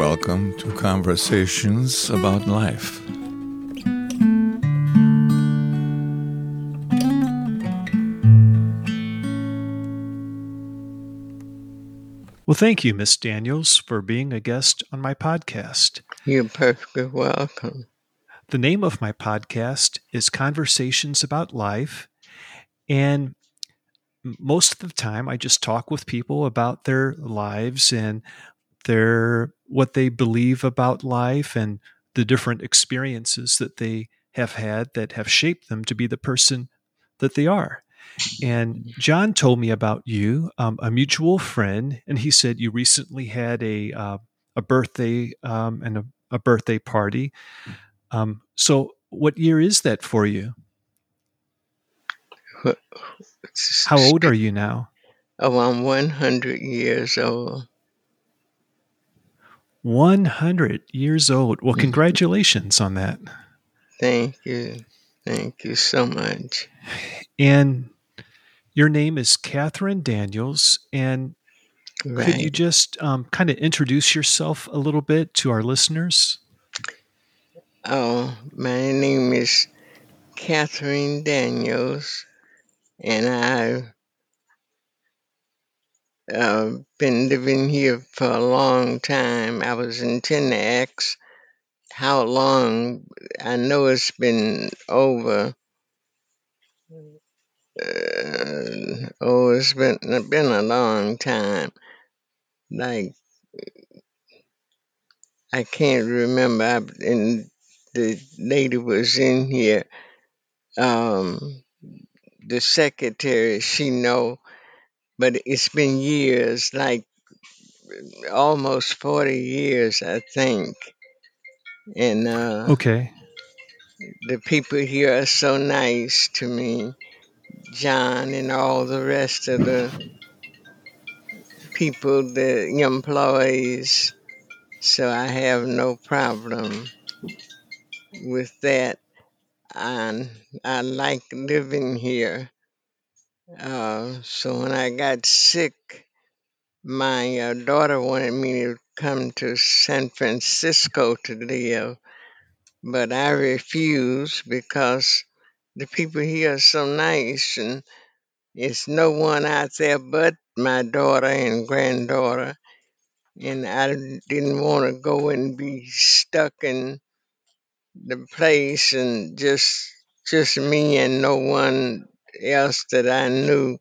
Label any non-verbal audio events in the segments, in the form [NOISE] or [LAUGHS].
welcome to Conversations About Life. Well, thank you, Miss Daniels, for being a guest on my podcast. You're perfectly welcome. The name of my podcast is Conversations About Life. And most of the time, I just talk with people about their lives and their what they believe about life and the different experiences that they have had that have shaped them to be the person that they are. And John told me about you, um, a mutual friend, and he said you recently had a uh, a birthday um, and a, a, birthday party. Um, so, what year is that for you? How old are you now? Oh, I'm 100 years old. 100 years old. Well, mm-hmm. congratulations on that. Thank you. Thank you so much. And your name is Catherine Daniels, and right. could you just um, kind of introduce yourself a little bit to our listeners? Oh, my name is Catherine Daniels, and I've uh, been living here for a long time. I was intending to how long. I know it's been over uh, oh, it's been been a long time. Like I can't remember. I, and the lady was in here. Um, the secretary, she know, but it's been years, like almost forty years, I think. And uh, okay, the people here are so nice to me. John and all the rest of the people, the employees. So I have no problem with that. And I like living here. Uh, so when I got sick, my uh, daughter wanted me to come to San Francisco to live, but I refused because the people here are so nice and it's no one out there but my daughter and granddaughter. And I didn't want to go and be stuck in the place and just just me and no one else that I knew.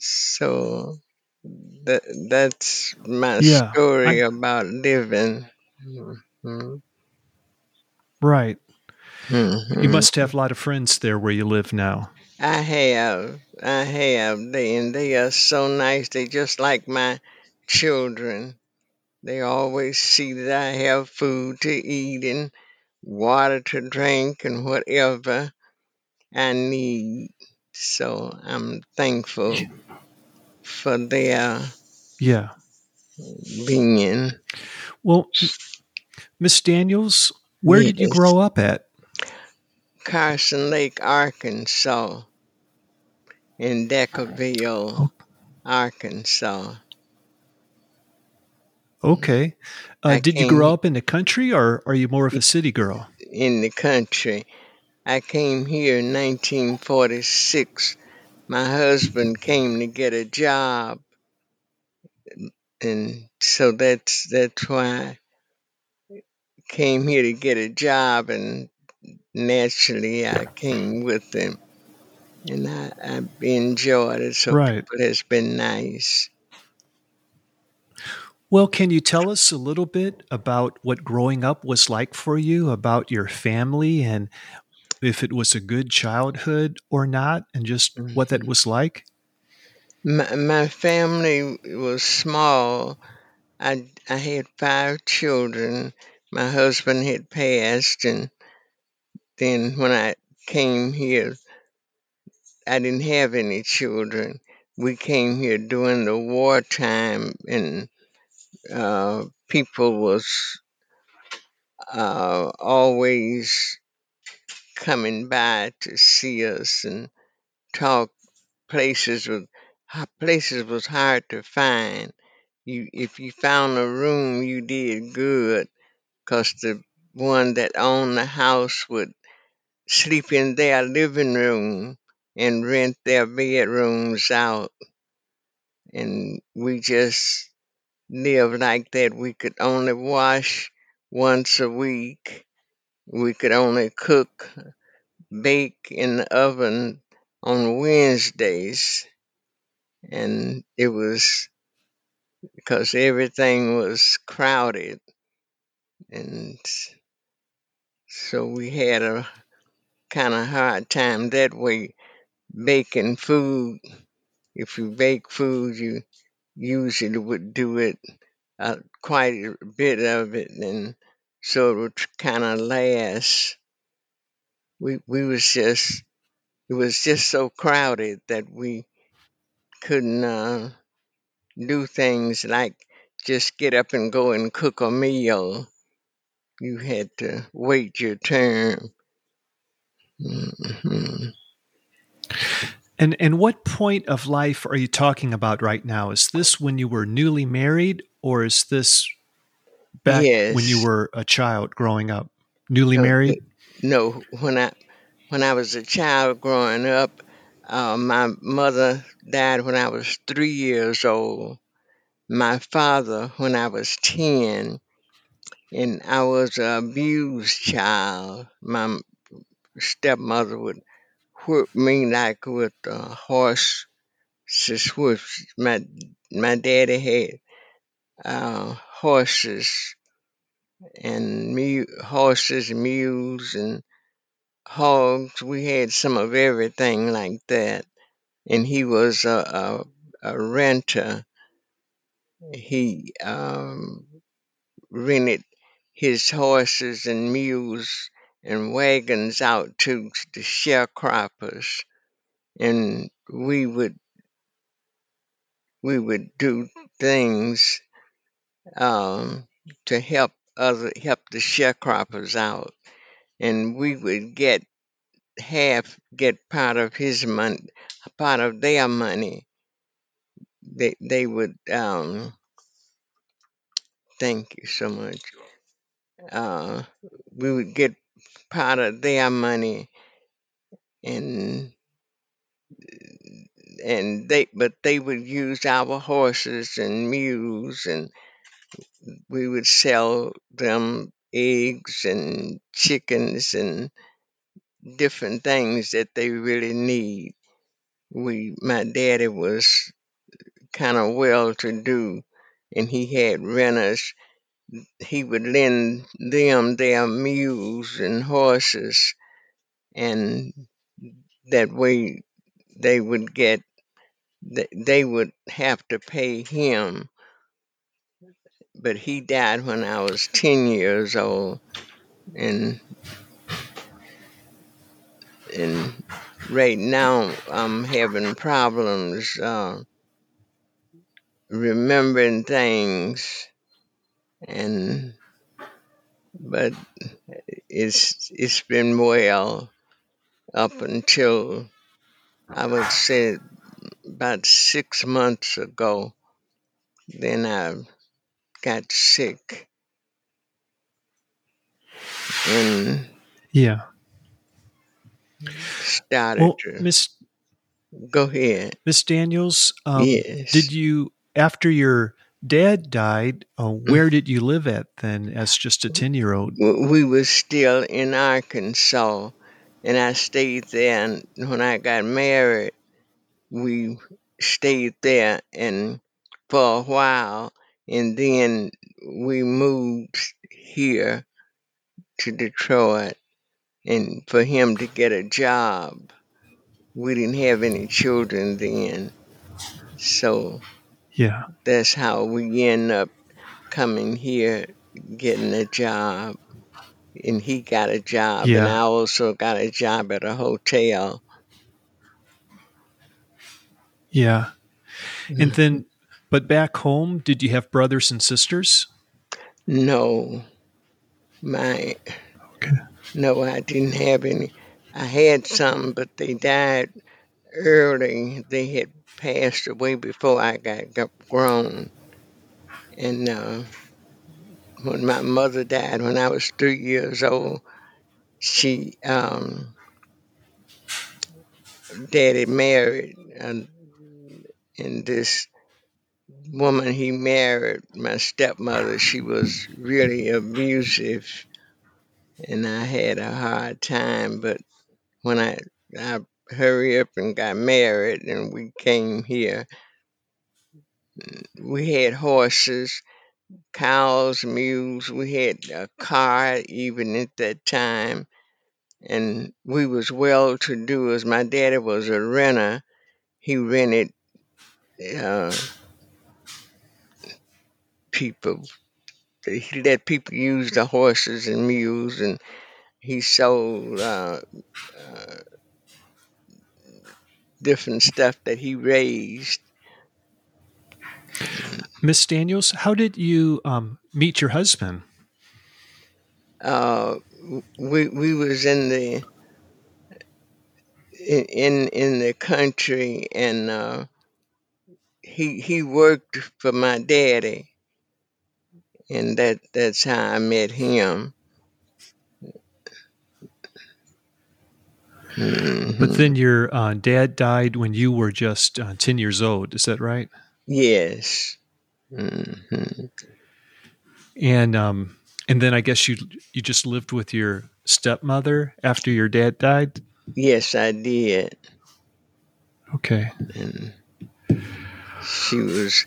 So that that's my yeah, story I, about living. Mm-hmm. Right. Mm-hmm. You must have a lot of friends there where you live now. I have. I have. They and they are so nice. They just like my children. They always see that I have food to eat and water to drink and whatever I need. So I'm thankful for their yeah being. Well, Miss Daniels, where did you grow up at? Carson Lake, Arkansas in Deckerville, Arkansas. Okay. Uh, did you grow up in the country or are you more of a city girl? In the country. I came here in 1946. My husband came to get a job. And so that's that's why I came here to get a job and naturally I came with him and I, I've enjoyed it. So right. it has been nice. Well, can you tell us a little bit about what growing up was like for you, about your family, and if it was a good childhood or not, and just mm-hmm. what that mm-hmm. was like? My, my family was small. I I had five children. My husband had passed, and then when I came here, I didn't have any children. We came here during the wartime, and uh, people was uh, always coming by to see us and talk. Places was places was hard to find. You, if you found a room, you did good, 'cause the one that owned the house would sleep in their living room and rent their bedrooms out. And we just lived like that. We could only wash once a week. We could only cook, bake in the oven on Wednesdays. And it was because everything was crowded. And so we had a kind of hard time that way baking food. If you bake food, you usually would do it uh, quite a bit of it, and so it would kind of last. We we was just it was just so crowded that we couldn't uh, do things like just get up and go and cook a meal. You had to wait your turn. hmm And and what point of life are you talking about right now? Is this when you were newly married, or is this back when you were a child growing up? Newly No, married? no. When I when I was a child growing up, uh, my mother died when I was three years old. My father when I was ten, and I was an abused child. My stepmother would whip me like with a horse whip. My my daddy had uh, horses and horses, mules, and hogs. We had some of everything like that. And he was a, a, a renter. He um, rented his horses and mules and wagons out to the sharecroppers, and we would we would do things um, to help other help the sharecroppers out, and we would get half get part of his money, part of their money. They they would um thank you so much. Uh, we would get part of their money and and they but they would use our horses and mules and we would sell them eggs and chickens and different things that they really need. We my daddy was kind of well to do and he had renters he would lend them their mules and horses, and that way they would get they would have to pay him. But he died when I was ten years old, and and right now I'm having problems uh, remembering things, and but it's it's been well up until I would say about six months ago. Then I got sick and Yeah. started Well, to Miss go ahead. Miss Daniels, um, Yes. did you after your dad died? Uh, where did you live at then, as just a ten year old? We were still in Arkansas, and I stayed there. And when I got married, we stayed there and for a while, and then we moved here to Detroit, and for him to get a job. We didn't have any children then, so Yeah. that's how we end up coming here, getting a job. And he got a job, and I also got a job at a hotel. Yeah. And then, but back home, did you have brothers and sisters? No, my Okay. no, I didn't have any. I had some, but they died early. They had passed away before I got, got grown. And uh, when my mother died when I was three years old, she um, daddy married, and, and this woman he married, my stepmother, she was really abusive, and I had a hard time. But when I I hurried up and got married, and we came here, we had horses, cows, mules. We had a car even at that time, and we was well to do. As my daddy was a renter, he rented uh, people. He let people use the horses and mules, and he sold uh, uh, different stuff that he raised. Miss Daniels, how did you um, meet your husband? Uh, we we was in the in in, in the country, and uh, he he worked for my daddy, and that that's how I met him. But Mhm. then your uh, dad died when you were just uh, 10 years old. Is that right? Yes. hmm And um, and then I guess you you just lived with your stepmother after your dad died. Yes, I did. Okay. And she was,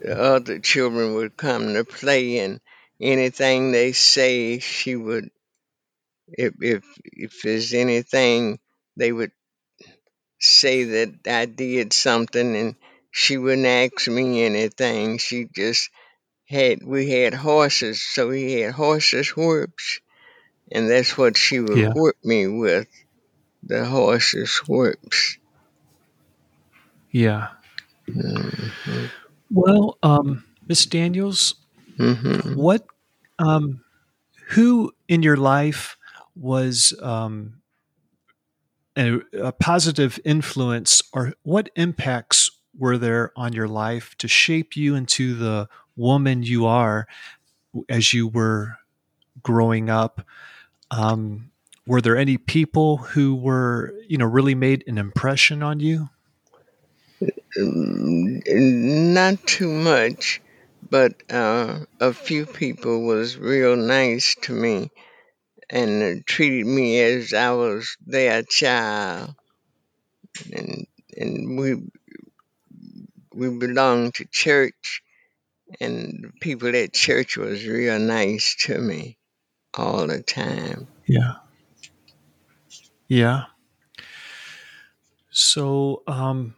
the other children would come to play, and anything they say, she would, if, if, if there's anything, they would say that I did something, and she wouldn't ask me anything. She just had, we had horses, so we had horses whips, and that's what she would Yeah. whip me with, the horses whips. Yeah. hmm Well, um, Miss Daniels, hmm what um, who in your life was um, a, a positive influence, or what impacts were there on your life to shape you into the woman you are as you were growing up? Um, were there any people who were, you know, really made an impression on you? Not too much, but uh, a few people was real nice to me and treated me as I was their child, and and we we belonged to church, and people at church was real nice to me all the time. Yeah. Yeah. So, um,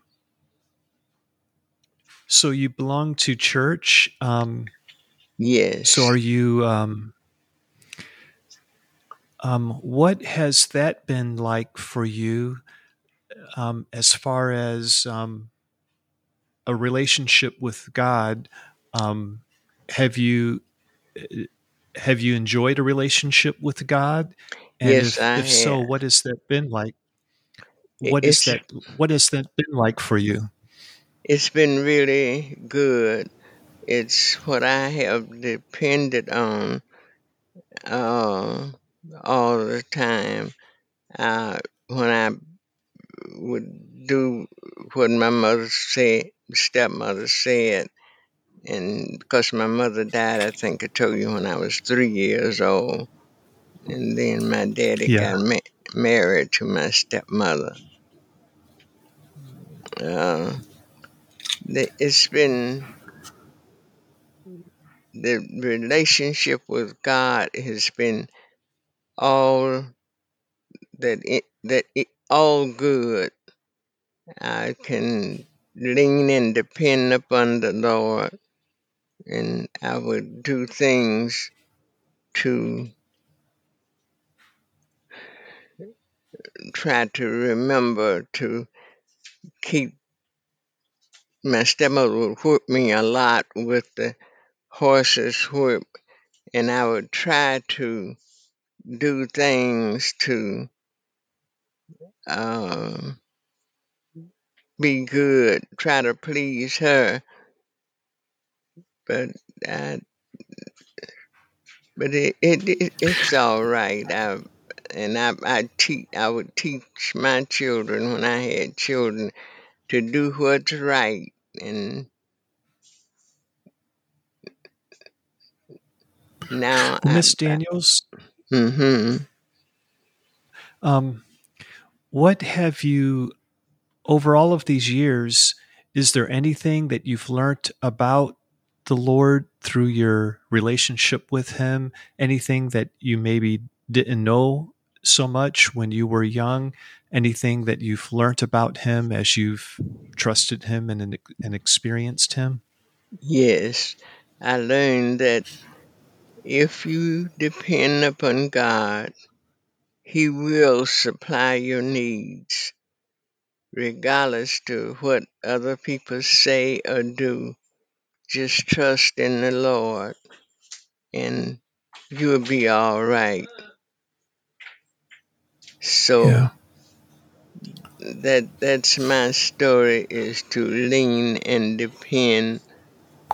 so you belong to church. Um, Yes. so are you, um, um, what has that been like for you, um, as far as, um, a relationship with God? Um, have you, uh, have you enjoyed a relationship with God? And Yes, if, I if so, have. what has that been like? What is that? What has that been like for you? It's been really good. It's what I have depended on uh, all the time. Uh, when I would do what my mother said, stepmother said, and because my mother died, I think I told you when I was three years old, and then my daddy Yeah. got ma- married to my stepmother. Uh, it's been the relationship with God has been all that it, that it, all good. I can lean and depend upon the Lord, and I would do things to try to remember to keep. My stepmother would whip me a lot with the horse's whip, and I would try to do things to um, be good, try to please her but I, but it, it, it it's all right. I and I I teach I would teach my children when I had children to do what's right, and now Miss Daniels, hmm um, what have you over all of these years? Is there anything that you've learned about the Lord through your relationship with Him? Anything that you maybe didn't know so much when you were young? Anything that you've learned about Him as you've trusted Him and, and experienced Him? yes, I learned that if you depend upon God, He will supply your needs, regardless to what other people say or do. Just trust in the Lord, and you'll be all right. So Yeah. that that's my story is to lean and depend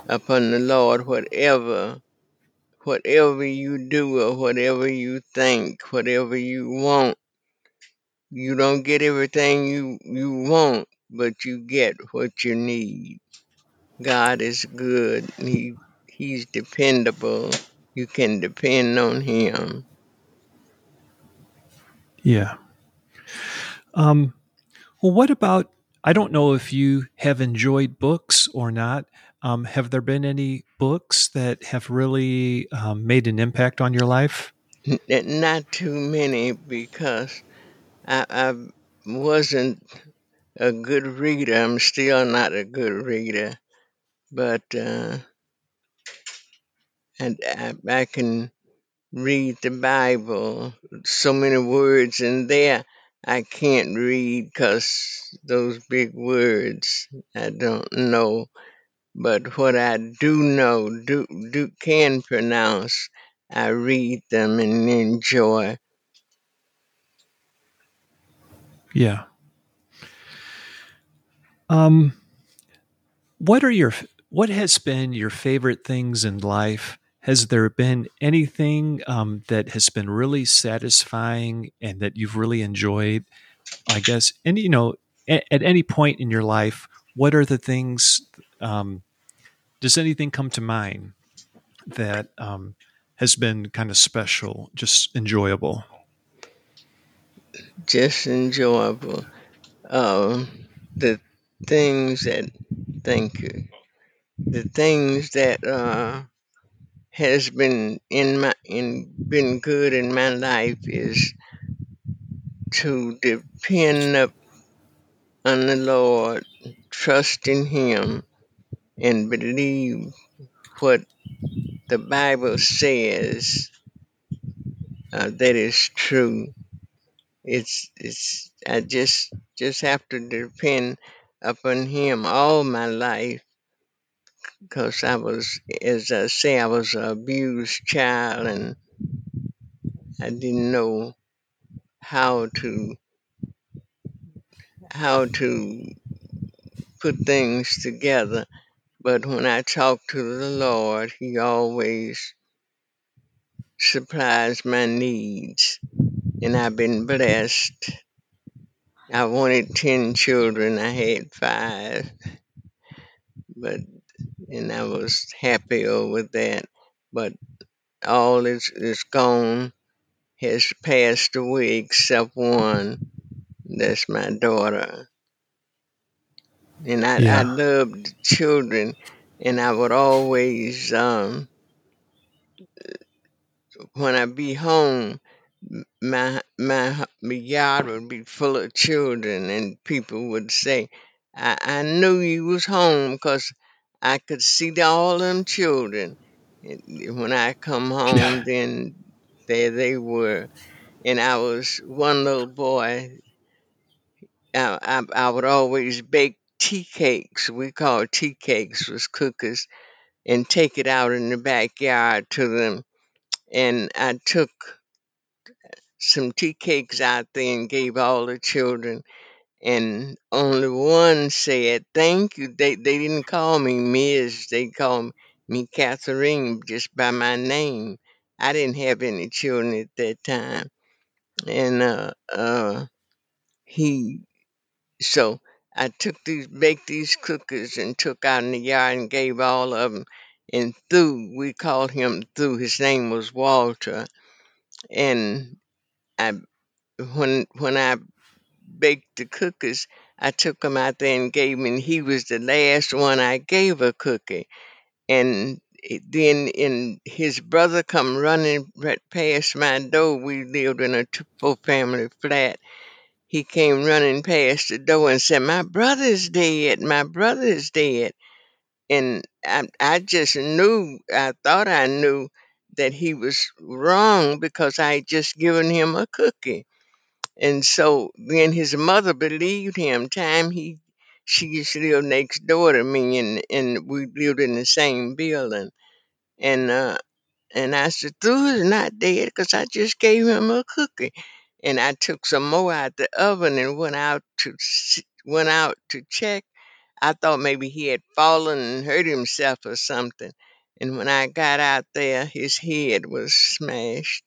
upon the Lord whatever whatever you do or whatever you think, whatever you want. You don't get everything you you want, but you get what you need. God is good. He he's dependable. You can depend on him. Yeah. Um, well, what about? I don't know if you have enjoyed books or not. Um, have there been any books that have really um, made an impact on your life? Not too many because I, I wasn't a good reader. I'm still not a good reader, but uh, and I, I can read the Bible. So many words in there I can't read because those big words I don't know. But what I do know, do do can pronounce, I read them and enjoy. Yeah. Um, what are your what has been your favorite things in life? Has there been anything um, that has been really satisfying and that you've really enjoyed? I guess, and you know, at, at any point in your life, what are the things? Um, does anything come to mind that um, has been kind of special, just enjoyable? Just enjoyable. Um, the things that thank you. The things that uh has been in my in been good in my life is to depend up on the Lord, trust in Him, and believe what the Bible says uh, that is true. It's it's I just just have to depend upon Him all my life because I was, as I say, I was an abused child and I didn't know how to how to put things together. But when I talk to the Lord, He always supplies my needs, and I've been blessed. I wanted ten children, I had five, but and I was happy over that. But all is is gone, has passed away except one. That's my daughter. And I, I loved children, and I would always, um, when I be home, my, my my yard would be full of children, and people would say, "I, I knew you was home 'cause I could see all them children." And when I come home, [LAUGHS] then there they were, and I was one little boy I, I, I would always bake tea cakes. We call tea cakes was cookies, and take it out in the backyard to them. And I took some tea cakes out there and gave all the children. And only one said thank you. They they didn't call me Miss. They called me Catherine just by my name. I didn't have any children at that time, and uh, uh, he so I took these baked these cookies and took out in the yard and gave all of them. And through we called him through. His name was Walter, and I when when I baked the cookies, I took them out there and gave him. And he was the last one I gave a cookie and then in his brother come running right past my door. We lived in a two four family flat. He came running past the door and said, "My brother's dead. My brother's dead." And I, I just knew. I thought I knew that he was wrong because I had just given him a cookie. And so then his mother believed him. Time he she used to live next door to me, and and we lived in the same building and uh, and I said, is not dead because I just gave him a cookie. And I took some more out the oven and went out to went out to check. I thought maybe he had fallen and hurt himself or something. And when I got out there, his head was smashed,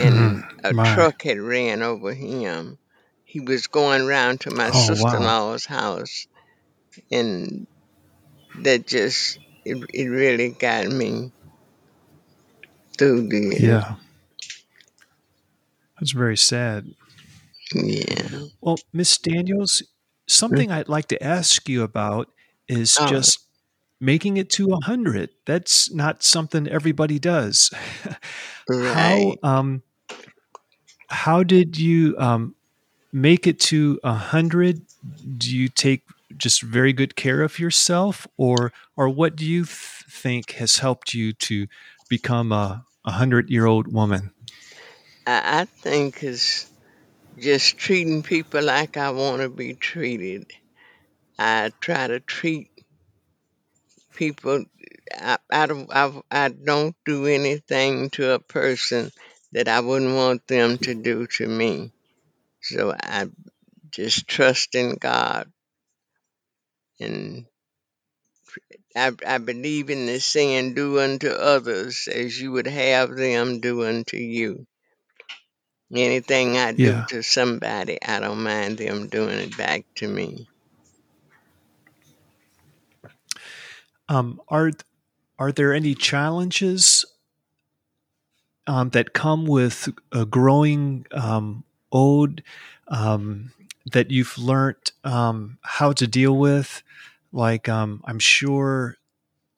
and mm-hmm. a my. truck had ran over him. He was going round to my Oh, sister-in-law's house, and that just it, it really got me through the Yeah. That's very sad. yeah. Well, Miss Daniels, something I'd like to ask you about is Oh, just making it to 100. That's not something everybody does. [LAUGHS] how um how did you um make it to 100? Do you take just very good care of yourself or or what do you th- think has helped you to become a 100-year-old woman? I, I think is just treating people like I want to be treated. I try to treat people. I, I don't. I, I don't do anything to a person that I wouldn't want them to do to me. So I just trust in God, and I, I believe in the saying, "Do unto others as you would have them do unto you." Anything I do Yeah. to somebody, I don't mind them doing it back to me. Um are are there any challenges um, that come with a growing um, old um, that you've learned um, how to deal with? Like, um, I'm sure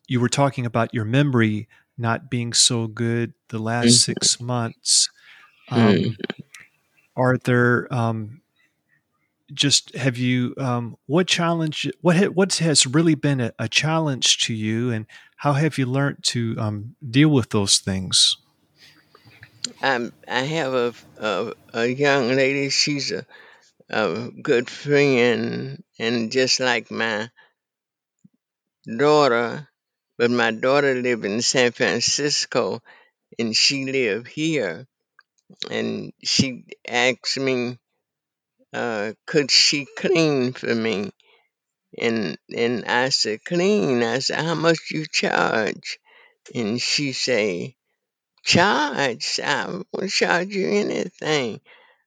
you were talking about your memory not being so good the last six months. Hmm. Um, are there um, just have you um, what challenge what ha, what has really been a, a challenge to you, and how have you learned to um, deal with those things? I'm, I have a, a a young lady. She's a, a good friend, and just like my daughter, but my daughter lived in San Francisco, and she lived here. And she asked me, uh, could she clean for me? And and I said, clean. I said, how much you charge? And she say, charge? I won't charge you anything.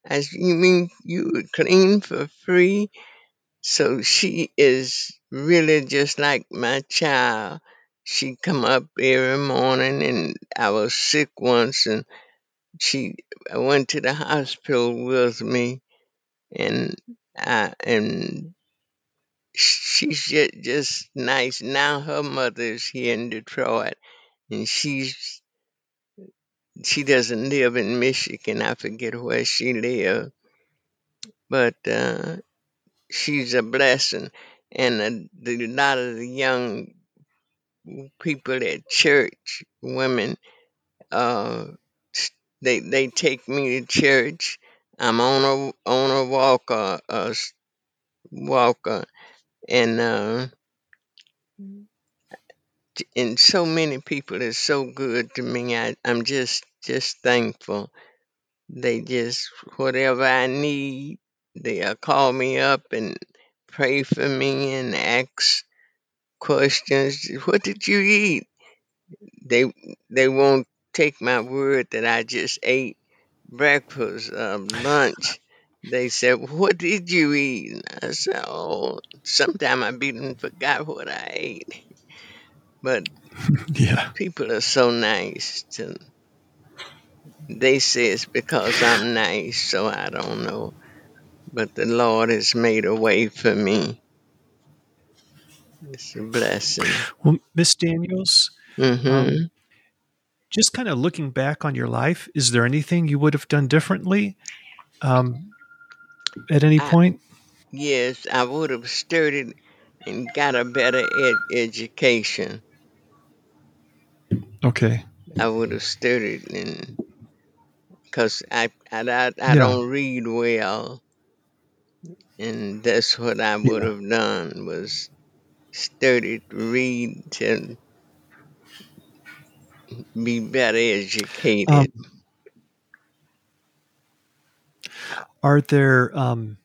I said, you mean you would clean for free? So she is really just like my child. She come up every morning and I was sick once and she went to the hospital with me and I and she's just, just nice. Now her mother is here in Detroit and she's she doesn't live in Michigan. I forget where she lives, but uh, she's a blessing. And a, the, lot of the young people at church, women, uh, they they take me to church. I'm on a on a walker, a walker, and uh, and so many people are so good to me. I I'm just just thankful. They just whatever I need, they'll call me up and pray for me and ask questions. What did you eat? They they won't take my word that I just ate breakfast, um, lunch. They said, "What did you eat?" And I said, "Oh, sometime I even forgot what I ate." But [LAUGHS] Yeah. people are so nice to. They say it's because I'm nice, so I don't know. But the Lord has made a way for me. It's a blessing. Well, Miss Daniels, hmm um, just kind of looking back on your life, is there anything you would have done differently um, at any I, point? yes, I would have studied and got a better ed- education. Okay. I would have studied and because I, I I I Yeah. don't read well, and that's what I would Yeah. have done was studied, read be better educated. Um, are there um,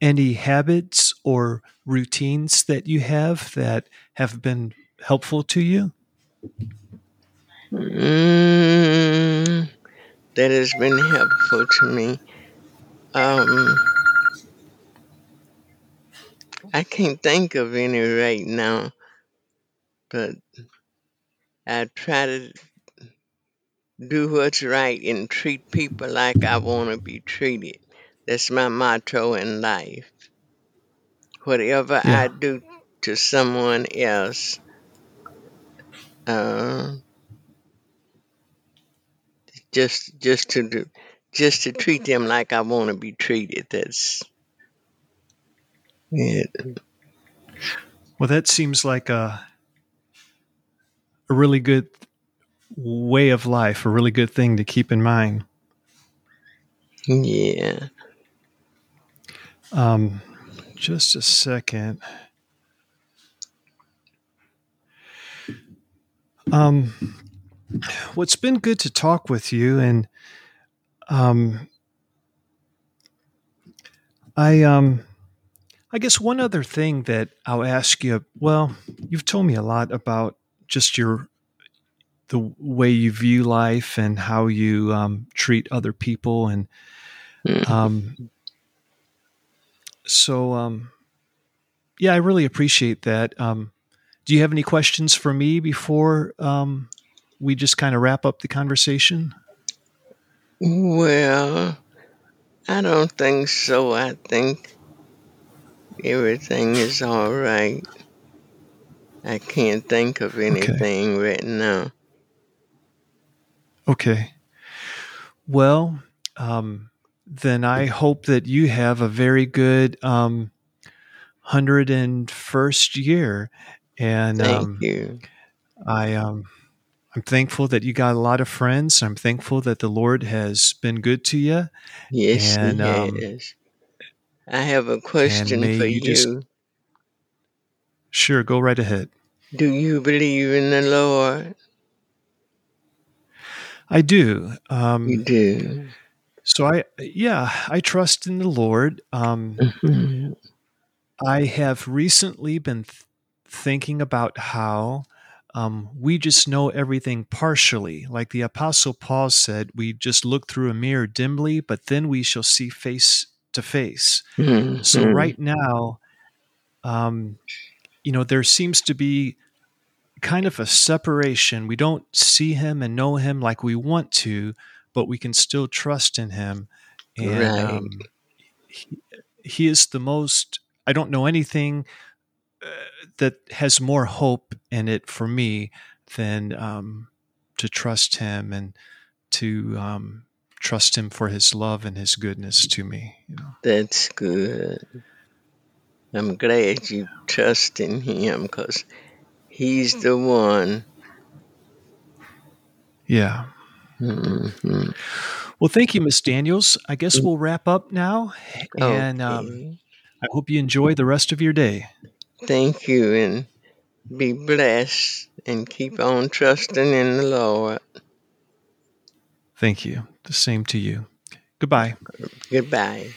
any habits or routines that you have that have been helpful to you? Mm, that has been helpful to me. Um, I can't think of any right now, but I try to do what's right and treat people like I want to be treated. That's my motto in life. Whatever I Yeah. do to someone else, uh, just just to do, just to treat them like I want to be treated. That's it. Well, that seems like a a really good way of life, a really good thing to keep in mind. Yeah. Um, just a second. Um, well, it's been good to talk with you, and um, I um, I guess one other thing that I'll ask you. Well, you've told me a lot about just your the way you view life and how you um, treat other people, and Mm. um, so um, yeah, I really appreciate that. Um, do you have any questions for me before um, we just kind of wrap up the conversation? Well, I don't think so. I think everything is all right. I can't think of Okay. anything right now. Okay. Well, um, then I hope that you have a very good um, 101st year. And Thank um, you. I, um, I'm thankful that you got a lot of friends. I'm thankful that the Lord has been good to you. Yes, he And, um, has. I have a question for you just, you. Sure, go right ahead. Do you believe in the Lord? I do. Um, You do. so I, yeah, I trust in the Lord. Um, Mhm. I have recently been th- thinking about how um, we just know everything partially. Like the Apostle Paul said, we just look through a mirror dimly, but then we shall see face to face. So, Mhm. right now, um, you know, there seems to be kind of a separation. We don't see him and know him like we want to, but we can still trust in him. And Right. um, he, he is the most, I don't know anything uh, that has more hope in it for me than um, to trust him and to um, trust him for his love and his goodness to me. You know. That's good. I'm glad you trust in him because he's the one. Yeah. hmm Well, thank you, Miss Daniels. I guess Mm. we'll wrap up now, and um, I hope you enjoy the rest of your day. Thank you and be blessed and keep on trusting in the Lord. Thank you. The same to you. Goodbye. Goodbye.